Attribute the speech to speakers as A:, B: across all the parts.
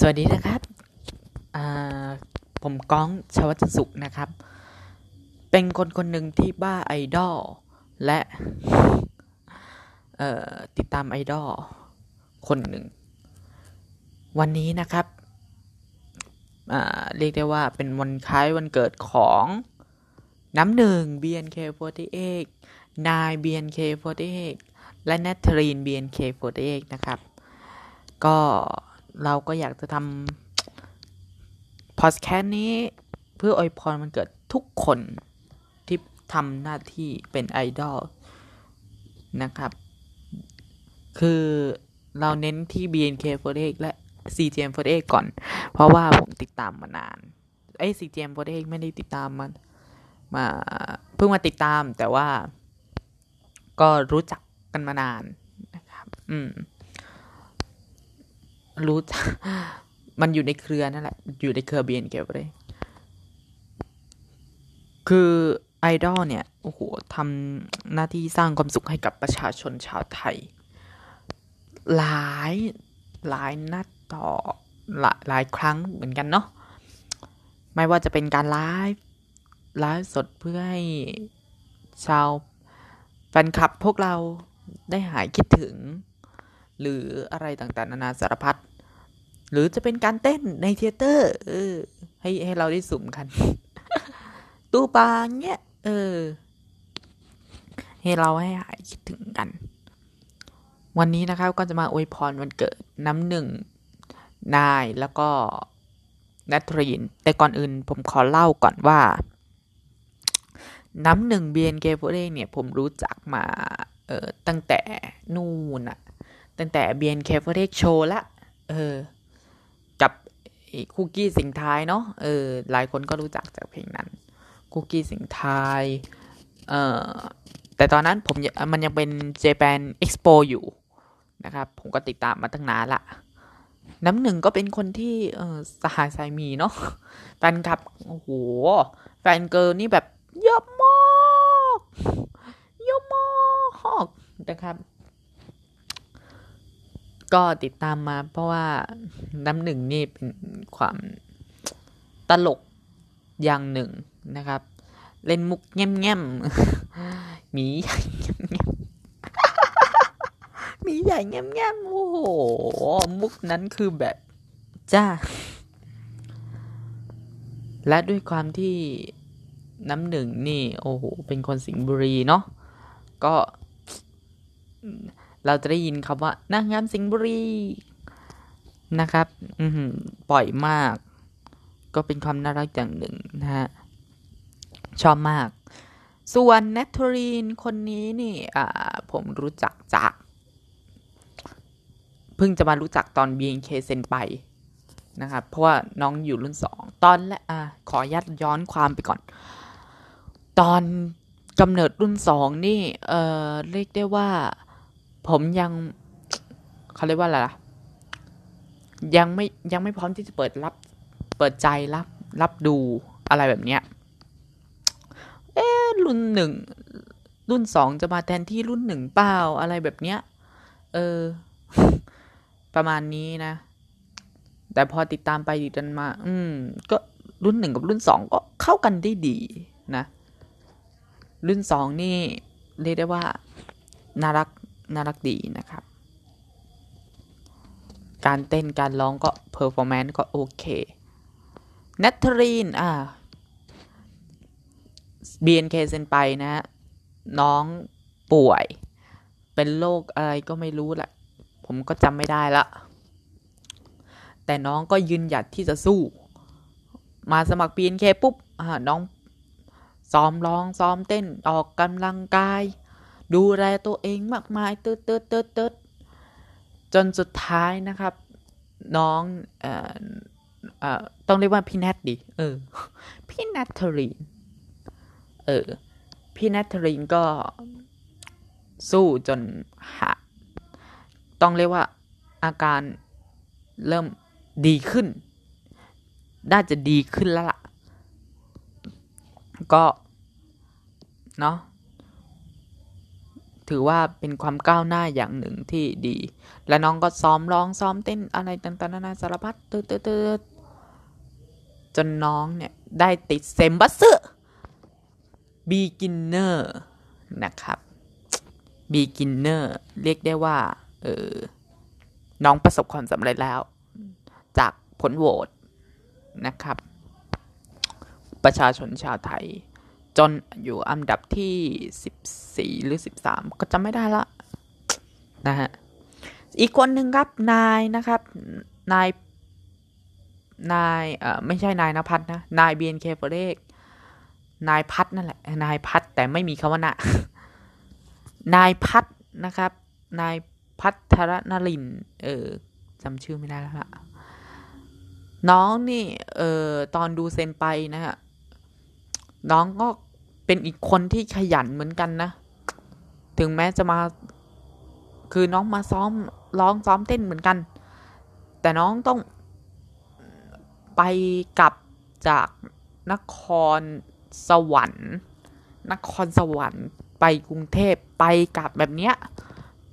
A: สวัสดีนะครับ ผมก้องชวัชสุขนะครับ เป็นคนคนหนึ่งที่บ้าไอดอลและติดตามไอดอลคนหนึ่ง วันนี้นะครับเรียกได้ว่าเป็นวันคล้ายวันเกิดของน้ำหนึ่ง BNK48 นาย BNK48 และนัทรีน BNK48 นะครับ ก็ เราก็อยากจะทำพอดแคสต์นี้ เพื่ออวยพรมันเกิดทุกคนที่ทำหน้าที่เป็นไอดอลนะครับ คือเราเน้นที่ BNK48 และ CGM48 ก่อน เพราะว่าผมติดตามมานานไอ้ CGM48 ไม่ได้ติดตามมันมาเพิ่งมาติดตามแต่ว่าก็รู้จักกันมานานนะครับ อืม รู้มันอยู่ในเครือนั่นแหละ อยู่ในเครือเบียนเก็บเลย คือไอดอลเนี่ย โอ้โหทำหน้าที่สร้างความสุขให้กับประชาชนชาวไทย หลายหลายนัดต่อหลายหลายครั้งเหมือนกันเนาะ ไม่ว่าจะเป็นการ live live สดเพื่อให้ชาวแฟนคลับพวกเราได้หายคิดถึง หรืออะไรต่างๆ นานาสารพัดหรือจะเป็นการเต้นใน theater เออ ให้ให้เราได้สุ่มกัน ตู้ปลาเงี้ยเออ ให้เราให้หายคิดถึงกัน วันนี้นะครับก็จะมาอวยพรวันเกิดน้ำหนึ่งนายแล้วก็นัทรีนแต่ก่อนอื่นผมขอเล่าก่อนว่า น้ำหนึ่งเบียนเกฟเองเนี่ย ผมรู้จักมา เออตั้งแต่นู่นอะ ตั้งแต่เบียนเคฟเรกโชว์ละเออกับคุกกี้สิงท้ายเนาะเออหลายคนก็รู้จักจากเพลงนั้นคุกกี้สิงท้ายเออแต่ตอนนั้นผมมันยังเป็น Japan Expo อยู่นะครับผมก็ติดตามมาตั้งนานละน้ำหนึ่งก็เป็นคนที่เออสหายสายมีเนาะแฟนคลับโอ้โหแฟนเกิร์ลนี่แบบเยอะมากเยอะมากนะครับ ก็ติดตามมาเพราะว่าน้ำหนึ่งนี่เป็นความตลกอย่างหนึ่งนะครับ เล่นมุกแง่มๆหมีใหญ่แง่มๆหมีใหญ่แง่มๆโอ้โหมุกนั้นคือแบบจ้า และด้วยความที่น้ำหนึ่งนี่ โอ้โห เป็นคนสิงห์บุรีเนาะก็ เราจะได้ยินคำว่านางงามสิงห์บุรีนะครับอืปล่อยมาก ก็เป็นความน่ารักอย่างหนึ่งนะฮะชอบมาก ส่วนเนททรีนคนนี้นี่อ่าผมรู้จักจากเพิ่งจะมารู้จักตอน BNK เซนไปนะครับ เพราะว่าน้องอยู่รุ่นสองตอนและอ่าขอยัดย้อนความไปก่อน ตอนกำเนิดรุ่นสองนี่ เอ่อ เรียกได้ว่า ผมยังเขาเรียกว่าอะไรล่ะ ยังไม่ยังไม่พร้อมที่จะเปิดรับ เปิดใจรับรับดูอะไรแบบเนี้ย เอ๊รุ่นหนึ่งรุ่นสองจะมาแทนที่รุ่นหนึ่งเปล่าอะไรแบบเนี้ย เออ ประมาณนี้นะ แต่พอติดตามไปติดตามมา อืม ก็รุ่นหนึ่งกับรุ่นสองก็เข้ากันได้ดีนะ รุ่นสองนี่เรียกได้ว่าน่ารัก น่ารักดีนะครับ การเต้นการร้องก็ performance ก็โอเคแนทเธอรีนอ่า BNK เซนไปนะ น้องป่วย เป็นโรคอะไรก็ไม่รู้แหละ ผมก็จำไม่ได้ละ แต่น้องก็ยืนหยัดที่จะสู้ มาสมัคร BNK ปุ๊บน้องซ้อมร้องซ้อมเต้นออกกำลังกาย ดูแลตัวเองมากมายตืดตืดตืดตืดจนสุดท้ายนะครับ น้องเอ่อเอ่อต้องเรียกว่าพี่แนทดิเออพี่แนทเธอรีนเออพี่แนทเธอรีนก็สู้จนหาต้องเรียกว่าอาการเริ่มดีขึ้น น่าจะดีขึ้นแล้วล่ะ ก็ เนาะ ถือว่าเป็นความก้าวหน้าอย่างหนึ่งที่ดี และน้องก็ซ้อมร้องซ้อมเต้นอะไรต่างๆนานาสารพัดตืดๆจนน้องเนี่ย ได้ติดเซมบัสบีกินเนอร์นะครับBeginner เรียกได้ว่าเออน้องประสบความสำเร็จแล้ว จากผลโหวตนะครับ ประชาชนชาวไทย จนอยู่อันดับที่ 14 หรือ 13 ก็จำไม่ได้ละนะฮะอีกคนหนึ่งครับนายน์นะครับนายน์นายน์เอ่อไม่ใช่นายนภัทรนะนายเบียนเคเฟเรกนายพัดนั่นแหละนายพัดแต่ไม่มีคำว่านะนายพัดนะครับ นายพัทรนลิน เออจำชื่อไม่ได้แล้วละน้องนี่ เออตอนดูเซนไปนะฮะน้องก็ เป็นอีกคนที่ขยันเหมือนกันนะ ถึงแม้จะมา คือน้องมาซ้อมร้องซ้อมเต้นเหมือนกัน แต่น้องต้องไปกลับจากนครสวรรค์ นครสวรรค์ไปกรุงเทพไปกลับแบบเนี้ย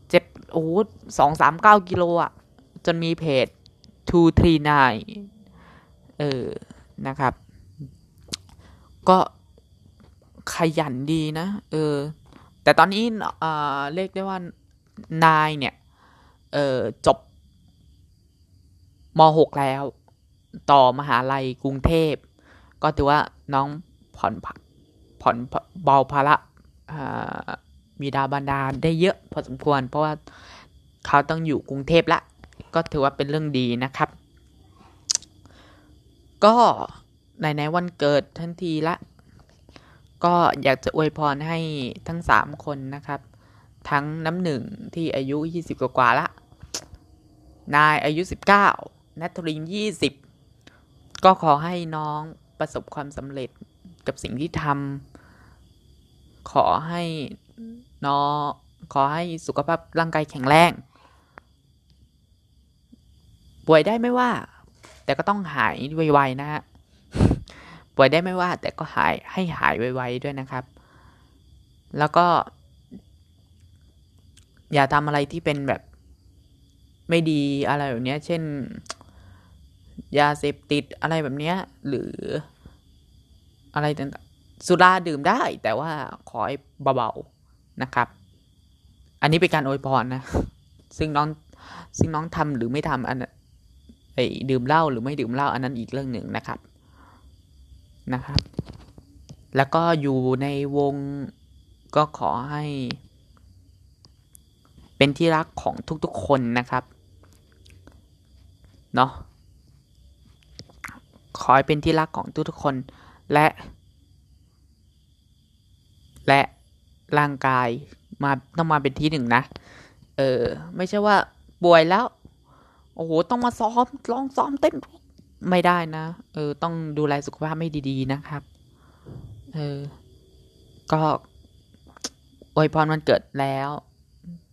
A: เจ็บโอ้สองสามเก้ากิโลอะ จนมีเพจ two three nine เออ นะครับ ก็ ขยันดีนะ เออ แต่ตอนนี้เอ่อเรียกได้ว่านายเนี่ย เออจบม .6 แล้ว ต่อมหาลัยกรุงเทพ ก็ถือว่าน้องผ่อนผ่อนเบาภาระมีดาบันดาได้เยอะพอสมควร เพราะว่าเขาต้องอยู่กรุงเทพละ ก็ถือว่าเป็นเรื่องดีนะครับ ก็ในในวันเกิดทันทีละ ก็อยากจะอวยพรให้ทั้งสามคนนะครับ ทั้งน้ำหนึ่งที่อายุ20กว่าละ นายอายุ19นัทริน20ก็ขอให้น้องประสบความสำเร็จกับสิ่งที่ทำขอให้น้องขอให้สุขภาพร่างกายแข็งแรง ป่วยได้ไม่ว่า แต่ก็ต้องหายไวๆนะฮะ ป่วยได้ไม่ว่า แต่ก็หายให้หายไวๆด้วยนะครับ แล้วก็ อย่าทำอะไรที่เป็นแบบไม่ดีอะไรแบบนี้เช่น ยาเสพติดอะไรแบบนี้หรืออะไรต่างๆสุราดื่มได้ แต่ว่าขอให้เบาๆนะครับ อันนี้เป็นการอวยพรนะ ซึ่งน้องซึ่งน้องทำหรือไม่ทำอันไอ้ดื่มเหล้าหรือไม่ดื่มเหล้าอันนั้นอีกเรื่องหนึ่งนะครับ นะครับ แล้วก็อยู่ในวงก็ขอให้ เป็นที่รักของทุกๆคนนะครับเนาะขอให้เป็นที่รักของทุกๆคนและ และร่างกายมาต้องมาเป็นที่หนึ่งนะ เออ ไม่ใช่ว่าป่วยแล้ว โอ้โห ต้องมาซ้อมลองซ้อมเต้น ไม่ได้นะ เออ ต้องดูแลสุขภาพไม่ดีๆนะครับ เออ ก็อวยพรวันเกิดแล้ว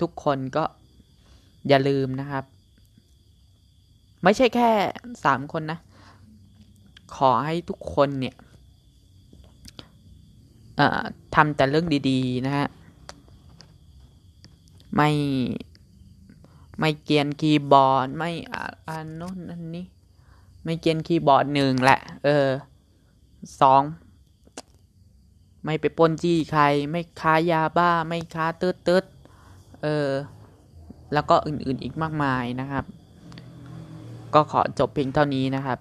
A: ทุกคนก็อย่าลืมนะครับ ไม่ใช่แค่สามคนนะ ขอให้ทุกคนเนี่ยทำแต่เรื่องดี ๆ นะฮะ ไม่ ไม่เกียนคีย์บอร์ด ไม่อ่านโน้นอันนี้ ไม่เกียนคีย์บอร์ดหนึ่งแหละ เออสองไม่ไปปนจี้ใคร ไม่ค้ายาบ้า ไม่ค้าตืดตืดเออ แล้วก็อื่นๆอีกมากมายนะครับ ก็ขอจบเพียงเท่านี้นะครับ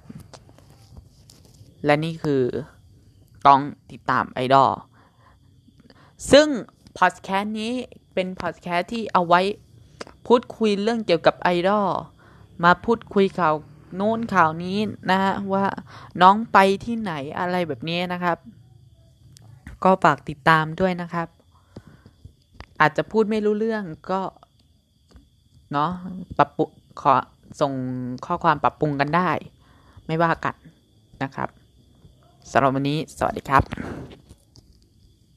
A: และนี่คือต้องติดตามไอดอล ซึ่งพอดแคสต์นี้เป็นพอดแคสต์ที่เอาไว้พูดคุยเรื่องเกี่ยวกับไอดอล มาพูดคุยข่าว น้นข่าวนี้นะฮะว่าน้องไปที่ไหนอะไรแบบนี้นะครับ ก็ฝากติดตามด้วยนะครับ อาจจะพูดไม่รู้เรื่องก็เนาะปรับปรุขอส่งข้อความปรับปรุงกันได้ ไม่ว่ากันนะครับสำหรับวันนี้สวัสดีครับ